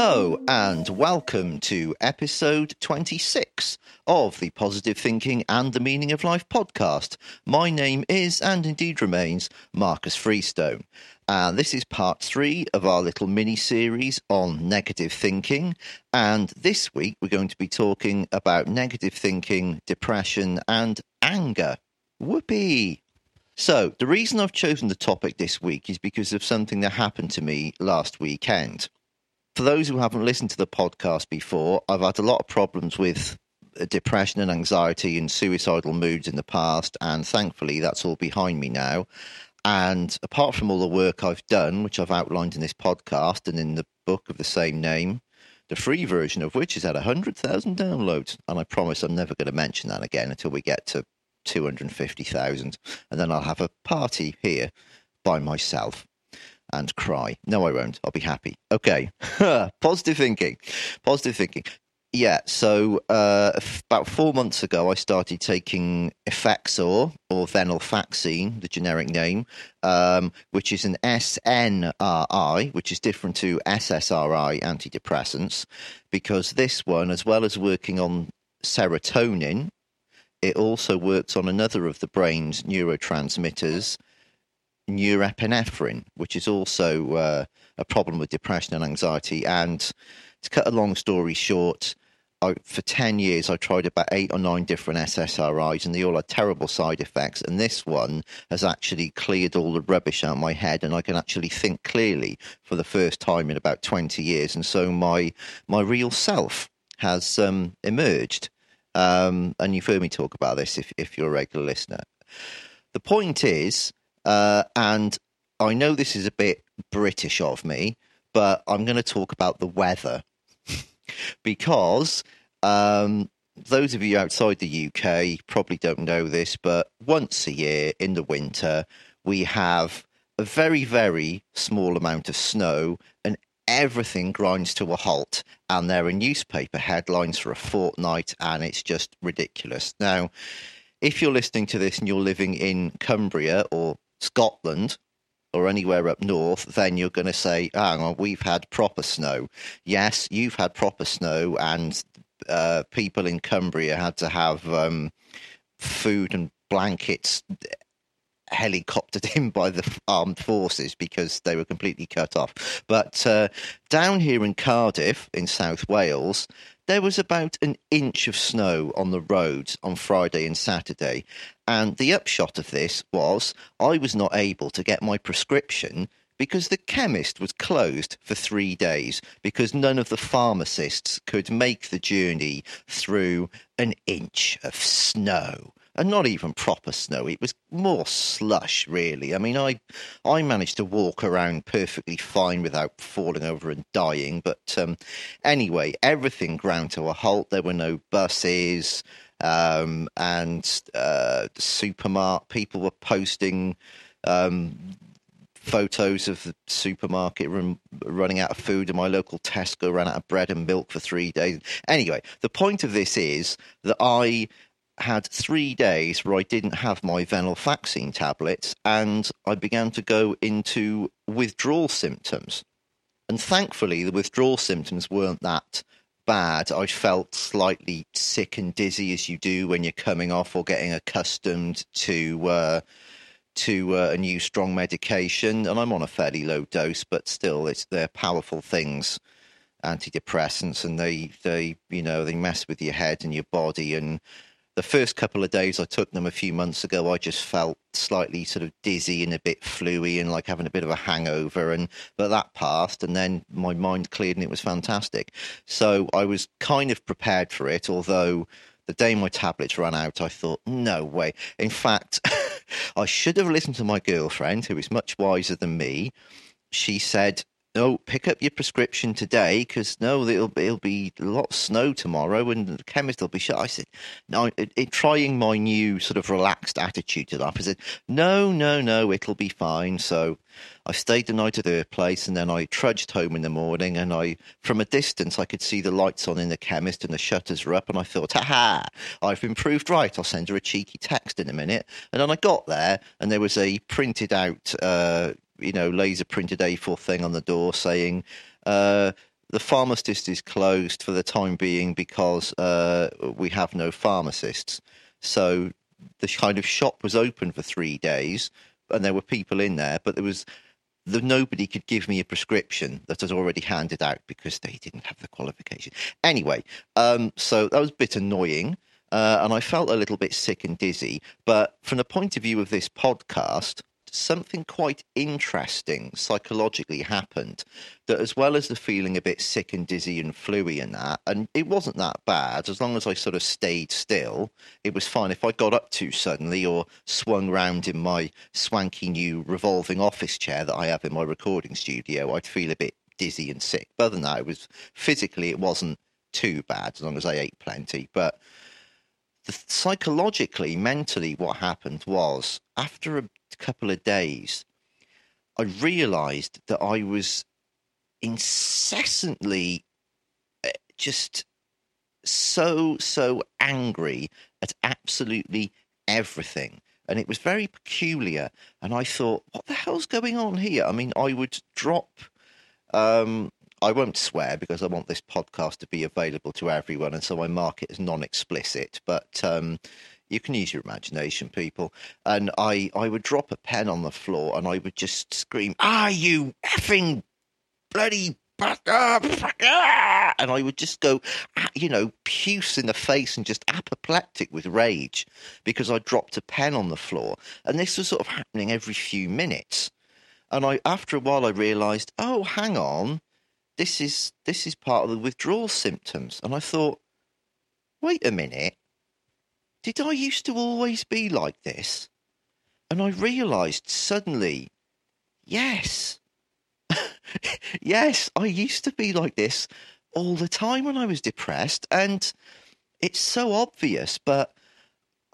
Hello, and welcome to episode 26 of the Positive Thinking and the Meaning of Life podcast. My name is, and indeed remains, Marcus Freestone. And this is part three of our little mini series on negative thinking. And this week we're going to be talking about negative thinking, depression, and anger. Whoopee! So, the reason I've chosen the topic this week is because of something that happened to me last weekend for those who haven't listened to the podcast before, I've had a lot of problems with uh, depression and anxiety and suicidal moods in the past, and thankfully that's all behind me now. And apart from all the work I've done, which I've outlined in this podcast and in the book of the same name, the free version of which is at 100,000 downloads. And I promise I'm never going to mention that again until we get to 250,000. And then I'll have a party here by myself and cry. No, I won't. I'll be happy. Okay. Positive thinking. Positive thinking. Yeah, so uh, about four months ago, I started taking Effexor or venlafaxine, the generic name, um, which is an SNRI, which is different to SSRI antidepressants, because this one, as well as working on serotonin, it also works on another of the brain's neurotransmitters, norepinephrine, which is also uh, a problem with depression and anxiety. And to cut a long story short, I, for 10 years, I tried about eight or nine different SSRIs, and they all had terrible side effects. And this one has actually cleared all the rubbish out of my head, and I can actually think clearly for the first time in about 20 years. And so my, my real self has um, emerged. Um, and you've heard me talk about this if, if you're a regular listener. The point is, uh, and I know this is a bit British of me, but I'm going to talk about the weather because um, those of you outside the UK probably don't know this, but once a year in the winter, we have a very, very small amount of snow and everything grinds to a halt. And there are newspaper headlines for a fortnight, and it's just ridiculous. Now, if you're listening to this and you're living in Cumbria or Scotland or anywhere up north, then you're going to say, on, we've had proper snow. Yes, you've had proper snow, and uh, people in Cumbria had to have um, food and blankets helicoptered in by the armed forces because they were completely cut off. But uh, down here in Cardiff, in South Wales, there was about an inch of snow on the roads on Friday and Saturday. And the upshot of this was I was not able to get my prescription because the chemist was closed for three days because none of the pharmacists could make the journey through an inch of snow and not even proper snow. It was more slush, really. I mean, I I managed to walk around perfectly fine without falling over and dying. But um, anyway, everything ground to a halt. There were no buses. Um, and uh, supermarket people were posting um, photos of the supermarket run, running out of food, and my local Tesco ran out of bread and milk for three days. Anyway, the point of this is that I had three days where I didn't have my venlafaxine tablets, and I began to go into withdrawal symptoms. And thankfully, the withdrawal symptoms weren't that bad. I felt slightly sick and dizzy, as you do when you're coming off or getting accustomed to uh, to uh, a new strong medication. And I'm on a fairly low dose, but still, it's they're powerful things, antidepressants, and they they you know they mess with your head and your body and the first couple of days I took them a few months ago, I just felt slightly sort of dizzy and a bit fluey and like having a bit of a hangover. And but that passed, and then my mind cleared and it was fantastic. So I was kind of prepared for it, although the day my tablets ran out, I thought, no way. In fact, I should have listened to my girlfriend, who is much wiser than me. She said, no, pick up your prescription today because no, it'll it'll be a lot of snow tomorrow and the chemist will be shut. I said, no, it, it, trying my new sort of relaxed attitude to that. I said, no, no, no, it'll be fine. So I stayed the night at her place and then I trudged home in the morning and I, from a distance, I could see the lights on in the chemist and the shutters were up and I thought, ha ha, I've been proved right. I'll send her a cheeky text in a minute. And then I got there and there was a printed out, uh, you know, laser printed A4 thing on the door saying, uh, the pharmacist is closed for the time being because uh, we have no pharmacists. So the kind of shop was open for three days, and there were people in there, but there was the, nobody could give me a prescription that was already handed out because they didn't have the qualification. Anyway, um, so that was a bit annoying. Uh, and I felt a little bit sick and dizzy. But from the point of view of this podcast, something quite interesting psychologically happened that as well as the feeling a bit sick and dizzy and fluey and that and it wasn't that bad as long as i sort of stayed still it was fine. If i got up too suddenly or swung round in my swanky new revolving office chair that i have in my recording studio i'd feel a bit dizzy and sick. But other than that it was physically it wasn't too bad as long as i ate plenty. But psychologically, mentally, what happened was after a couple of days, I realized that I was incessantly eh, just so, so angry at absolutely everything. And it was very peculiar. And I thought, what the hell's going on here? I mean, I would drop. Um, I won't swear because I want this podcast to be available to everyone, and so I mark it as non-explicit. But um, you can use your imagination, people. And I, I would drop a pen on the floor and I would just scream, "Ah, you effing bloody!" And I would just go, ah, you know, puce in the face and just apoplectic with rage because I dropped a pen on the floor. And this was sort of happening every few minutes. And I, after a while, I realised, oh, hang on, this is this is part of the withdrawal symptoms. And I thought, wait a minute, did I used to always be like this? And I realised suddenly, yes, yes, I used to be like this all the time when I was depressed. And it's so obvious, but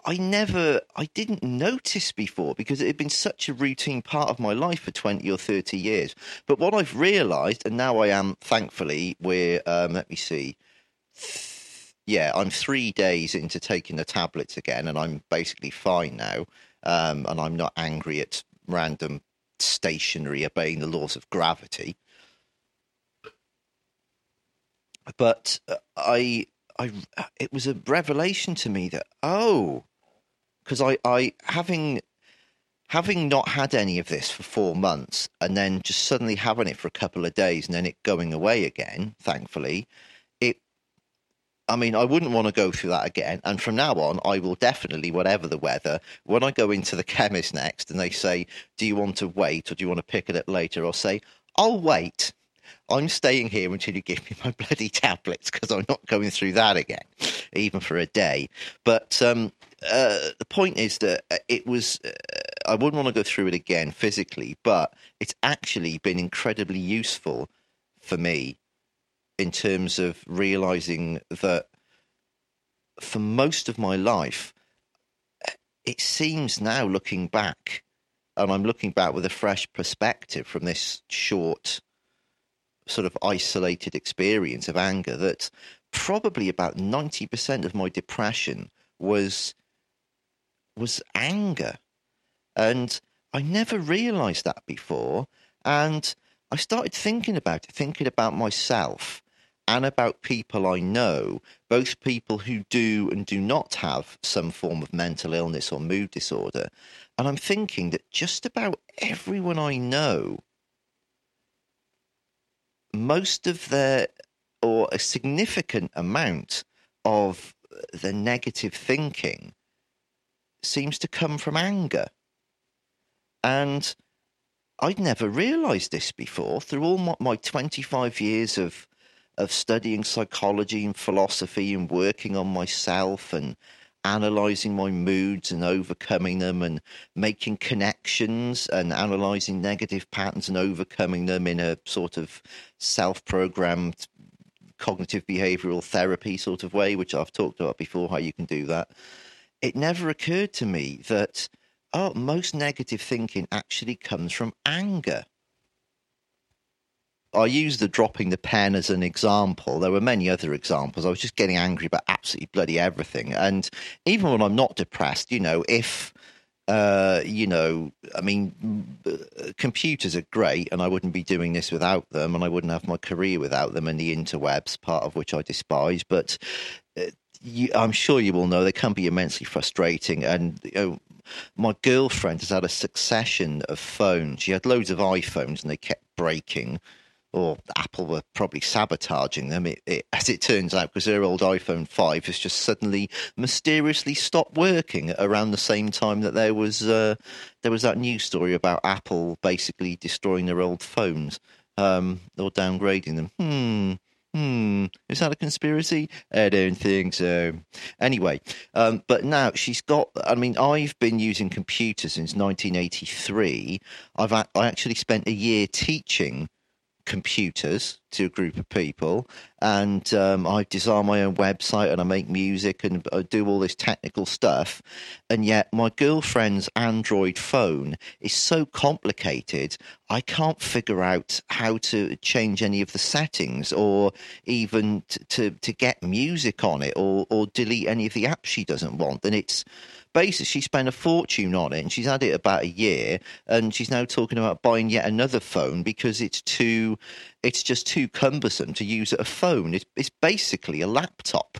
I never, I didn't notice before because it had been such a routine part of my life for 20 or 30 years. But what I've realised, and now I am, thankfully, we're, um, let me see, yeah, I'm three days into taking the tablets again, and I'm basically fine now. Um, and I'm not angry at random stationery obeying the laws of gravity. But uh, I, I, it was a revelation to me that oh, because I, I having having not had any of this for four months and then just suddenly having it for a couple of days and then it going away again, thankfully, I mean, I wouldn't want to go through that again. And from now on, I will definitely, whatever the weather, when I go into the chemist next and they say, Do you want to wait or do you want to pick it up later? I'll say, I'll wait. I'm staying here until you give me my bloody tablets because I'm not going through that again, even for a day. But um, uh, the point is that uh, it was. Uh, I wouldn't want to go through it again physically, but it's actually been incredibly useful for me in terms of realizing that for most of my life, it seems now looking back, and I'm looking back with a fresh perspective from this short, sort of isolated experience of anger, that probably about 90% of my depression was was anger. And I never realized that before. And I started thinking about it, thinking about myself and about people I know, both people who do and do not have some form of mental illness or mood disorder. And I'm thinking that just about everyone I know, most of their, or a significant amount of the negative thinking seems to come from anger. And I'd never realized this before through all my, my 25 years of of studying psychology and philosophy and working on myself and analyzing my moods and overcoming them and making connections and analyzing negative patterns and overcoming them in a sort of self-programmed cognitive behavioral therapy sort of way which I've talked about before how you can do that it never occurred to me that oh, most negative thinking actually comes from anger. I use the dropping the pen as an example. There were many other examples. I was just getting angry about absolutely bloody everything. And even when I'm not depressed, you know, if uh, you know, I mean, computers are great, and I wouldn't be doing this without them, and I wouldn't have my career without them, and the interwebs, part of which I despise. But uh, you, I'm sure you all know they can be immensely frustrating. And you know, my girlfriend has had a succession of phones. She had loads of iPhones, and they kept breaking or Apple were probably sabotaging them, it, it, as it turns out, because their old iPhone 5 has just suddenly mysteriously stopped working around the same time that there was uh, there was that news story about Apple basically destroying their old phones um, or downgrading them. Hmm. Hmm, is that a conspiracy? I don't think so. Anyway, um, but now she's got. I mean, I've been using computers since 1983. I've I actually spent a year teaching computers to a group of people, and um, I design my own website and I make music and I do all this technical stuff. And yet, my girlfriend's Android phone is so complicated, I can't figure out how to change any of the settings or even to, to, to get music on it or, or delete any of the apps she doesn't want. And it's basically she spent a fortune on it and she's had it about a year and she's now talking about buying yet another phone because it's too it's just too cumbersome to use a phone. It's, it's basically a laptop.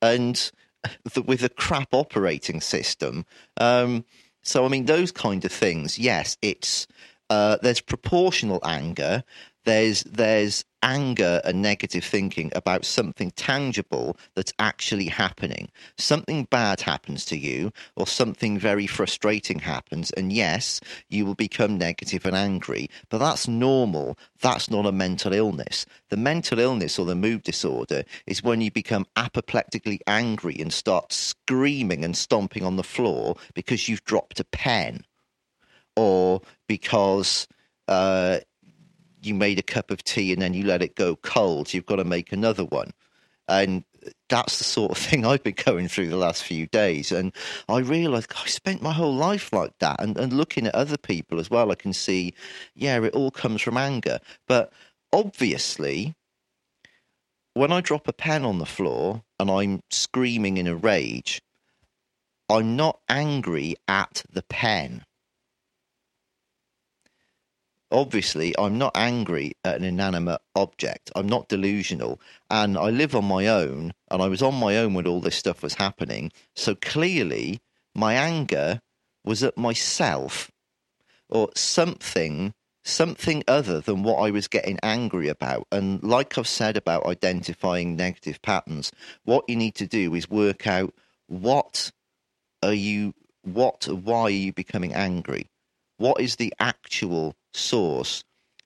And the, with a crap operating system um, so i mean those kind of things yes it's uh, there's proportional anger there's there's anger and negative thinking about something tangible that's actually happening. Something bad happens to you, or something very frustrating happens, and yes, you will become negative and angry, but that's normal. That's not a mental illness. The mental illness or the mood disorder is when you become apoplectically angry and start screaming and stomping on the floor because you've dropped a pen, or because. Uh, you made a cup of tea and then you let it go cold, you've got to make another one. And that's the sort of thing I've been going through the last few days. And I realized I spent my whole life like that. And, and looking at other people as well, I can see, yeah, it all comes from anger. But obviously, when I drop a pen on the floor and I'm screaming in a rage, I'm not angry at the pen obviously I'm not angry at an inanimate object. I'm not delusional. And I live on my own, and I was on my own when all this stuff was happening. So clearly, my anger was at myself or something something other than what I was getting angry about. And like I've said about identifying negative patterns, what you need to do is work out what are you what why are you becoming angry? What is the actual source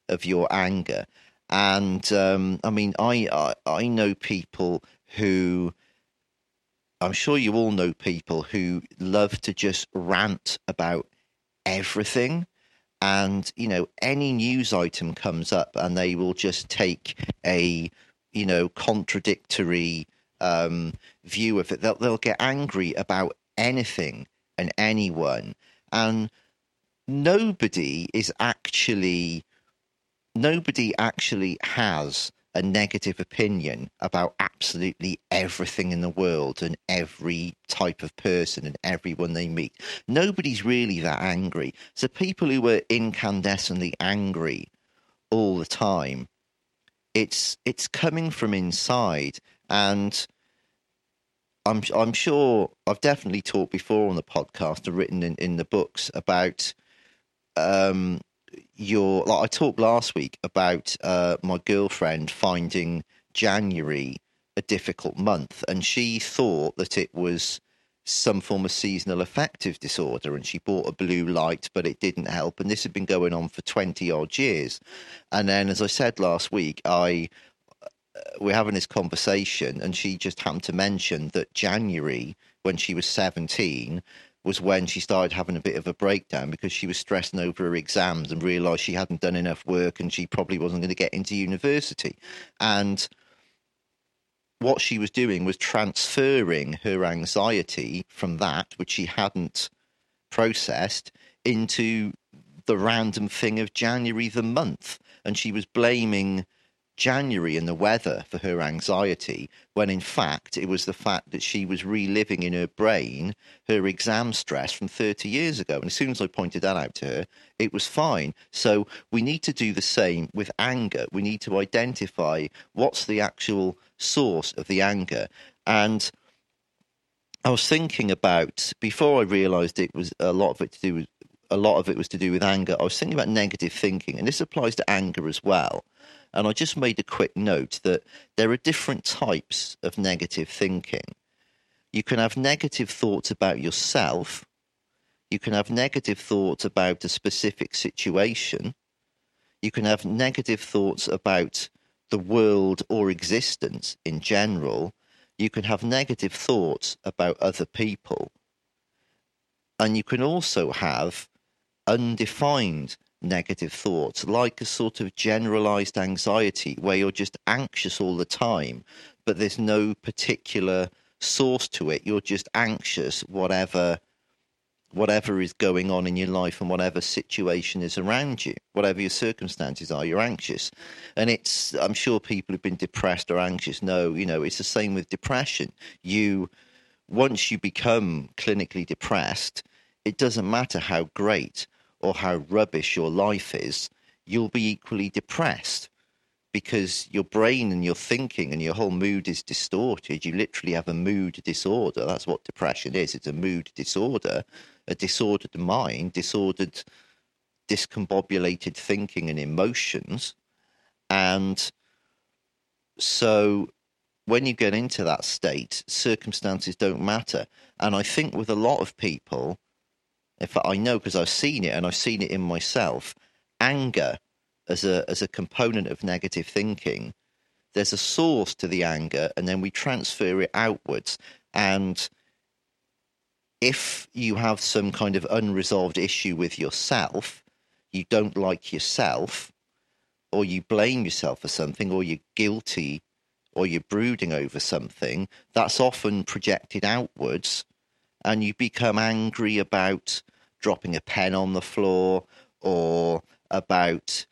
of your anger. And um, I mean, I, I I know people who I'm sure you all know people who love to just rant about everything. And, you know, any news item comes up and they will just take a, you know, contradictory um, view of it. They'll, they'll get angry about anything and anyone. And nobody is actually nobody actually has a negative opinion about absolutely everything in the world and every type of person and everyone they meet. Nobody's really that angry. So people who are incandescently angry all the time, it's it's coming from inside and I'm I'm sure I've definitely talked before on the podcast or written in, in the books about um, your like I talked last week about uh, my girlfriend finding January a difficult month, and she thought that it was some form of seasonal affective disorder, and she bought a blue light, but it didn't help. And this had been going on for twenty odd years. And then, as I said last week, I uh, we're having this conversation, and she just happened to mention that January, when she was seventeen, was when she started having a bit of a breakdown because she was stressing over her exams and realised she hadn't done enough work and she probably wasn't going to get into university. And what she was doing was transferring her anxiety from that, which she hadn't processed, into the random thing of January the month. And she was blaming January and the weather for her anxiety, when in fact it was the fact that she was reliving in her brain her exam stress from 30 years ago. And as soon as I pointed that out to her, it was fine. So we need to do the same with anger. We need to identify what's the actual source of the anger. And I was thinking about before I realised it was a lot of it to do with a lot of it was to do with anger. I was thinking about negative thinking, and this applies to anger as well. And I just made a quick note that there are different types of negative thinking. You can have negative thoughts about yourself. You can have negative thoughts about a specific situation. You can have negative thoughts about the world or existence in general. You can have negative thoughts about other people. And you can also have undefined negative thoughts, like a sort of generalized anxiety where you're just anxious all the time, but there's no particular source to it. You're just anxious, whatever whatever is going on in your life and whatever situation is around you, whatever your circumstances are, you're anxious. And it's I'm sure people who've been depressed or anxious know, you know, it's the same with depression. You once you become clinically depressed, it doesn't matter how great or how rubbish your life is, you'll be equally depressed because your brain and your thinking and your whole mood is distorted. You literally have a mood disorder. That's what depression is. It's a mood disorder, a disordered mind, disordered, discombobulated thinking and emotions. And so when you get into that state, circumstances don't matter. And I think with a lot of people, fact, I know because I've seen it and I've seen it in myself. Anger as a as a component of negative thinking. There's a source to the anger, and then we transfer it outwards. And if you have some kind of unresolved issue with yourself, you don't like yourself, or you blame yourself for something, or you're guilty, or you're brooding over something, that's often projected outwards and you become angry about dropping a pen on the floor or about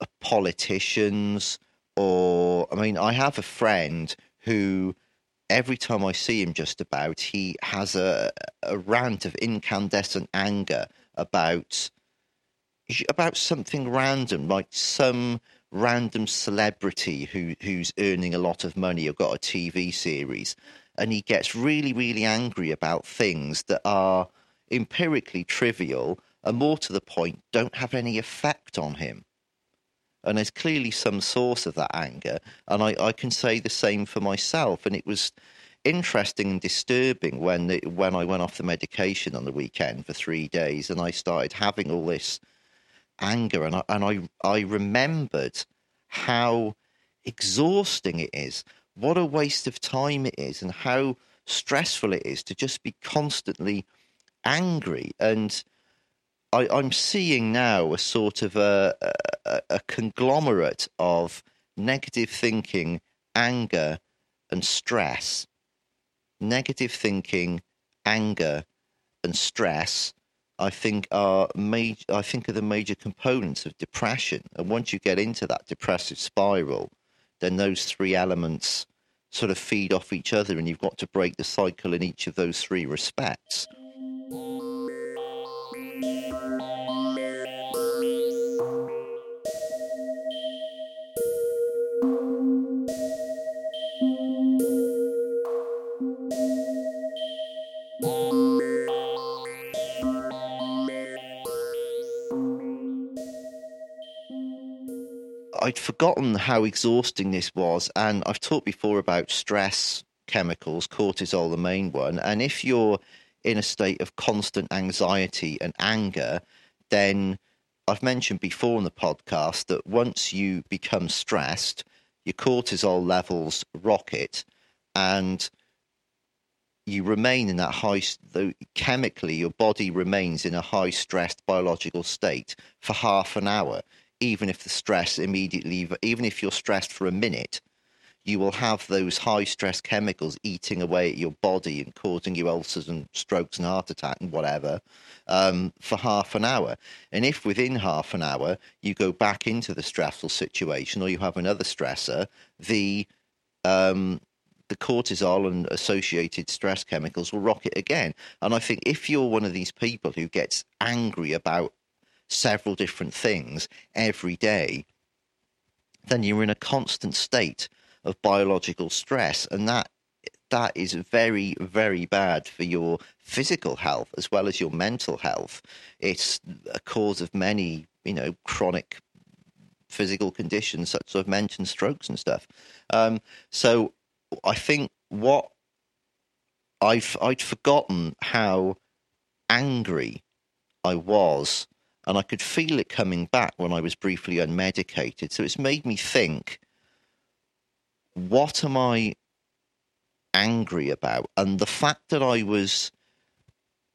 uh, politicians or I mean I have a friend who every time I see him just about he has a a rant of incandescent anger about about something random like some random celebrity who who's earning a lot of money or got a TV series and he gets really, really angry about things that are empirically trivial and more to the point don't have any effect on him. And there's clearly some source of that anger. And I, I can say the same for myself. And it was interesting and disturbing when it, when I went off the medication on the weekend for three days and I started having all this anger and I, and I I remembered how exhausting it is what a waste of time it is and how stressful it is to just be constantly angry. And I, am seeing now a sort of a, a, a conglomerate of negative thinking, anger, and stress. Negative thinking, anger, and stress. I think are major. I think are the major components of depression. And once you get into that depressive spiral, then those three elements sort of feed off each other, and you've got to break the cycle in each of those three respects. I'd forgotten how exhausting this was, and I've talked before about stress chemicals, cortisol, the main one. And if you're in a state of constant anxiety and anger, then I've mentioned before in the podcast that once you become stressed, your cortisol levels rocket and you remain in that high, chemically, your body remains in a high stressed biological state for half an hour even if the stress immediately, even if you're stressed for a minute, you will have those high stress chemicals eating away at your body and causing you ulcers and strokes and heart attack and whatever um, for half an hour. And if within half an hour you go back into the stressful situation or you have another stressor, the um, the cortisol and associated stress chemicals will rocket again. And I think if you're one of these people who gets angry about several different things every day, then you're in a constant state of biological stress, and that that is very very bad for your physical health as well as your mental health. It's a cause of many you know chronic physical conditions such as I've mentioned strokes and stuff. Um, so I think what I've I'd forgotten how angry I was and I could feel it coming back when I was briefly unmedicated. So it's made me think what am I angry about? And the fact that I was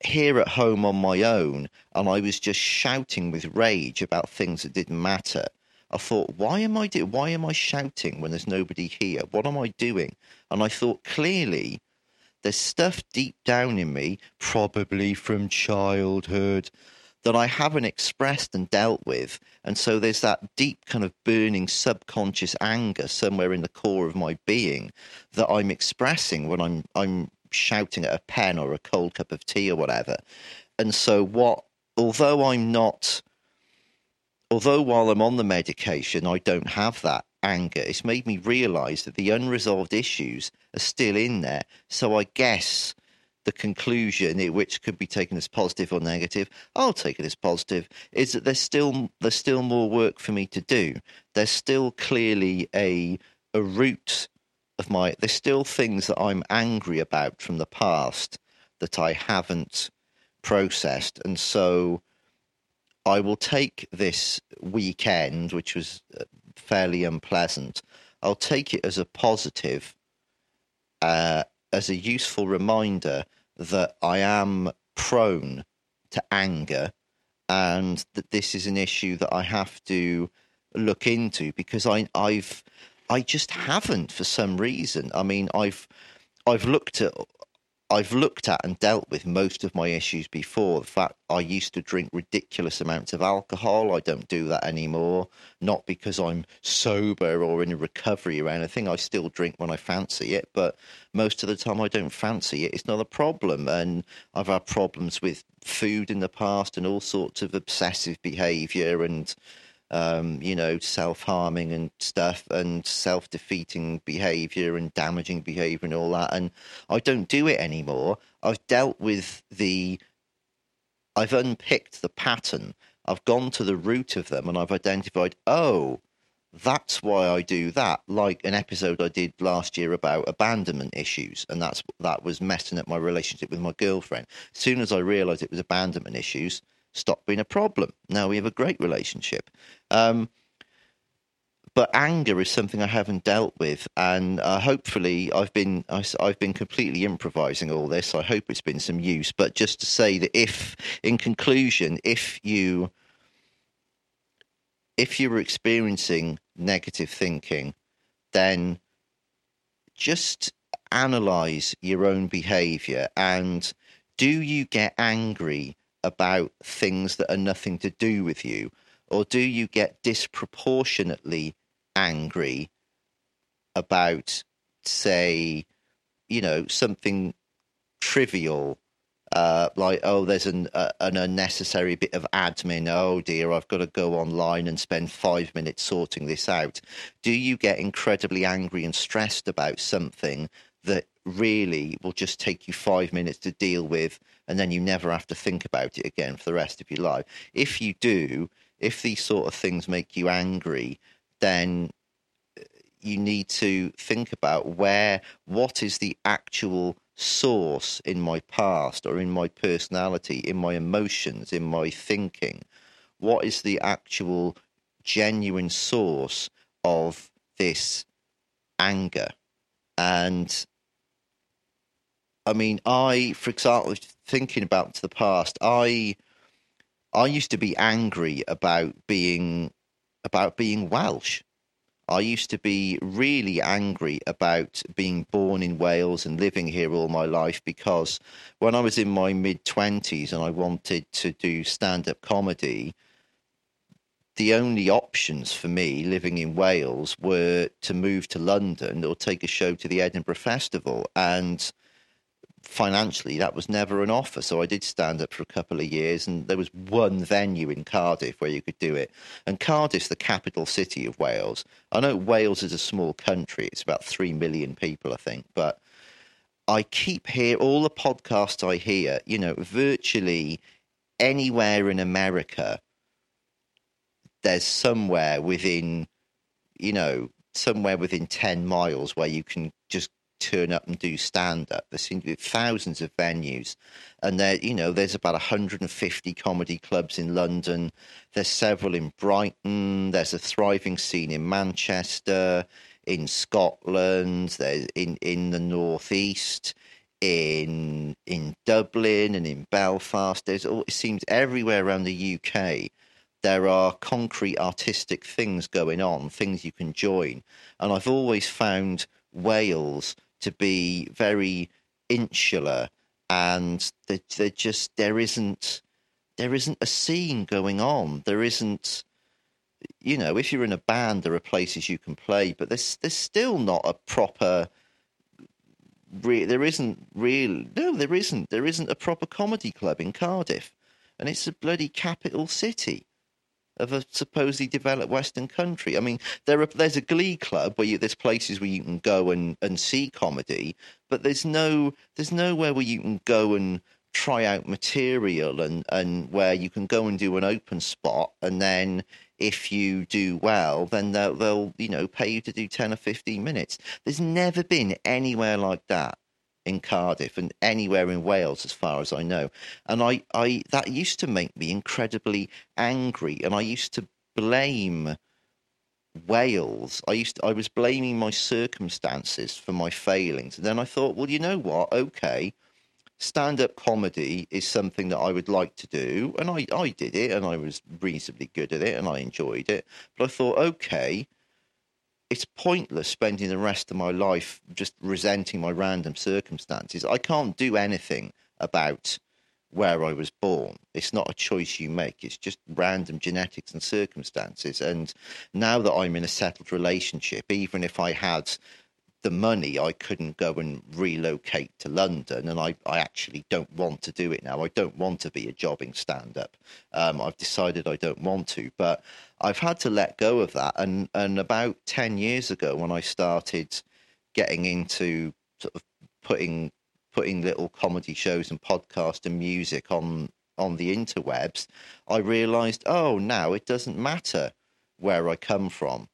here at home on my own and I was just shouting with rage about things that didn't matter. I thought, why am I do- why am I shouting when there's nobody here? What am I doing? And I thought clearly there's stuff deep down in me, probably from childhood, that I haven't expressed and dealt with. And so there's that deep kind of burning subconscious anger somewhere in the core of my being that I'm expressing when I'm I'm shouting at a pen or a cold cup of tea or whatever. And so what although I'm not although while I'm on the medication I don't have that anger, it's made me realize that the unresolved issues are still in there. So I guess the conclusion, which could be taken as positive or negative, I'll take it as positive, is that there's still there's still more work for me to do. There's still clearly a a root of my there's still things that I'm angry about from the past that I haven't processed, and so I will take this weekend, which was uh, fairly unpleasant. I'll take it as a positive, uh, as a useful reminder that I am prone to anger and that this is an issue that I have to look into because I I've I just haven't for some reason. I mean, I've I've looked at I've looked at and dealt with most of my issues before. The fact I used to drink ridiculous amounts of alcohol, I don't do that anymore. Not because I'm sober or in recovery or anything. I still drink when I fancy it, but most of the time I don't fancy it. It's not a problem. And I've had problems with food in the past and all sorts of obsessive behavior and um, you know, self harming and stuff, and self defeating behavior and damaging behavior and all that. And I don't do it anymore. I've dealt with the, I've unpicked the pattern. I've gone to the root of them and I've identified, oh, that's why I do that. Like an episode I did last year about abandonment issues, and that's that was messing up my relationship with my girlfriend. As soon as I realised it was abandonment issues, stopped being a problem. Now we have a great relationship. Um, but anger is something I haven't dealt with, and uh, hopefully I've been I, have been completely improvising all this. I hope it's been some use. But just to say that if, in conclusion, if you if you're experiencing negative thinking, then just analyze your own behavior and do you get angry about things that are nothing to do with you? Or do you get disproportionately angry about, say, you know, something trivial uh, like, oh, there's an, uh, an unnecessary bit of admin. Oh dear, I've got to go online and spend five minutes sorting this out. Do you get incredibly angry and stressed about something that really will just take you five minutes to deal with and then you never have to think about it again for the rest of your life. If you do, if these sort of things make you angry, then uh, you need to think about where, what is the actual source in my past or in my personality, in my emotions, in my thinking? What is the actual genuine source of this anger? And I mean, I, for example, thinking about the past, I, I used to be angry about being, about being Welsh. I used to be really angry about being born in Wales and living here all my life because when I was in my mid 20s and I wanted to do stand up comedy, the only options for me living in Wales were to move to London or take a show to the Edinburgh Festival. And financially, that was never an offer. So I did stand up for a couple of years, and there was one venue in Cardiff where you could do it. And Cardiff's the capital city of Wales. I know Wales is a small country, it's about 3 million people, I think, but I keep hear all the podcasts I hear, you know, virtually anywhere in America, there's somewhere within, you know, somewhere within 10 miles where you can just turn up and do stand up. There seem to be thousands of venues, and there, you know, there's about 150 comedy clubs in London. There's several in Brighton. There's a thriving scene in Manchester, in Scotland. There's in in the northeast, in in Dublin and in Belfast. There's all, it seems everywhere around the UK. There are concrete artistic things going on, things you can join, and I've always found Wales to be very insular and there they just there isn't there isn't a scene going on. There isn't you know if you're in a band there are places you can play but there's there's still not a proper re- there isn't real no there isn't. There isn't a proper comedy club in Cardiff and it's a bloody capital city of a supposedly developed Western country. I mean, there are there's a glee club where you, there's places where you can go and, and see comedy, but there's no there's nowhere where you can go and try out material and, and where you can go and do an open spot and then if you do well, then they'll, they'll you know pay you to do ten or fifteen minutes. There's never been anywhere like that in Cardiff and anywhere in Wales, as far as I know. And I, I that used to make me incredibly angry, and I used to blame Wales. I used to, I was blaming my circumstances for my failings, and then I thought, well, you know what? Okay, stand-up comedy is something that I would like to do, and I I did it, and I was reasonably good at it, and I enjoyed it. But I thought, okay it's pointless spending the rest of my life just resenting my random circumstances. I can't do anything about where I was born. It's not a choice you make. It's just random genetics and circumstances. And now that I'm in a settled relationship, even if I had the money, I couldn't go and relocate to London, and I, I actually don't want to do it now. I don't want to be a jobbing stand up. Um, I've decided I don't want to, but I've had to let go of that. And, and about 10 years ago, when I started getting into sort of putting putting little comedy shows and podcast and music on on the interwebs, I realized, oh, now it doesn't matter where I come from.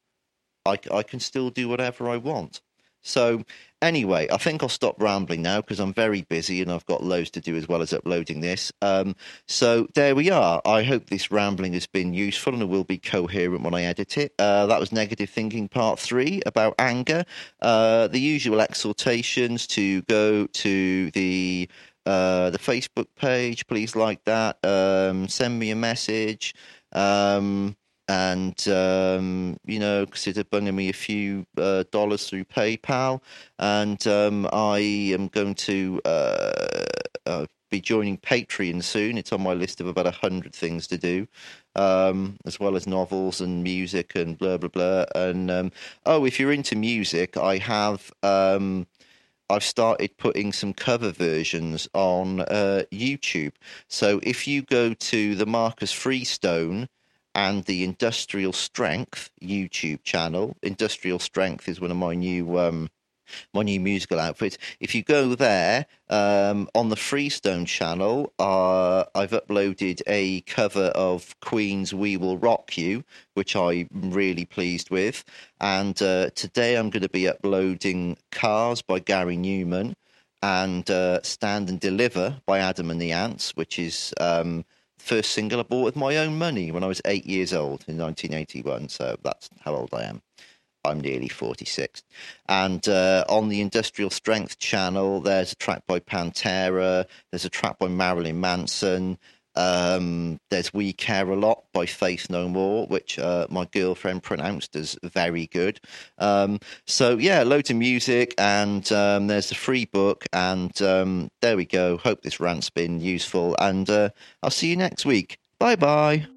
I, I can still do whatever I want. So, anyway, I think I'll stop rambling now because I'm very busy and I've got loads to do as well as uploading this. Um, so, there we are. I hope this rambling has been useful and it will be coherent when I edit it. Uh, that was Negative Thinking Part 3 about anger. Uh, the usual exhortations to go to the uh, the Facebook page. Please like that. Um, send me a message. Um, and um, you know consider bringing me a few uh, dollars through PayPal, and um, I am going to uh, uh, be joining Patreon soon. It's on my list of about a hundred things to do, um, as well as novels and music and blah blah blah. And um, oh, if you're into music, I have. Um, I've started putting some cover versions on uh, YouTube. So if you go to the Marcus Freestone and the Industrial Strength YouTube channel. Industrial Strength is one of my new um, my new musical outfits. If you go there um, on the Freestone channel, uh, I've uploaded a cover of Queen's "We Will Rock You," which I'm really pleased with. And uh, today I'm going to be uploading "Cars" by Gary Numan and uh, "Stand and Deliver" by Adam and the Ants, which is um, first single I bought with my own money when I was eight years old in 1981. So that's how old I am. I'm nearly 46. And uh, on the Industrial Strength channel, there's a track by Pantera, there's a track by Marilyn Manson, Um, there's We Care a Lot by Faith No More, which uh, my girlfriend pronounced as very good. Um, so, yeah, loads of music, and um, there's the free book. And um, there we go. Hope this rant's been useful. And uh, I'll see you next week. Bye bye.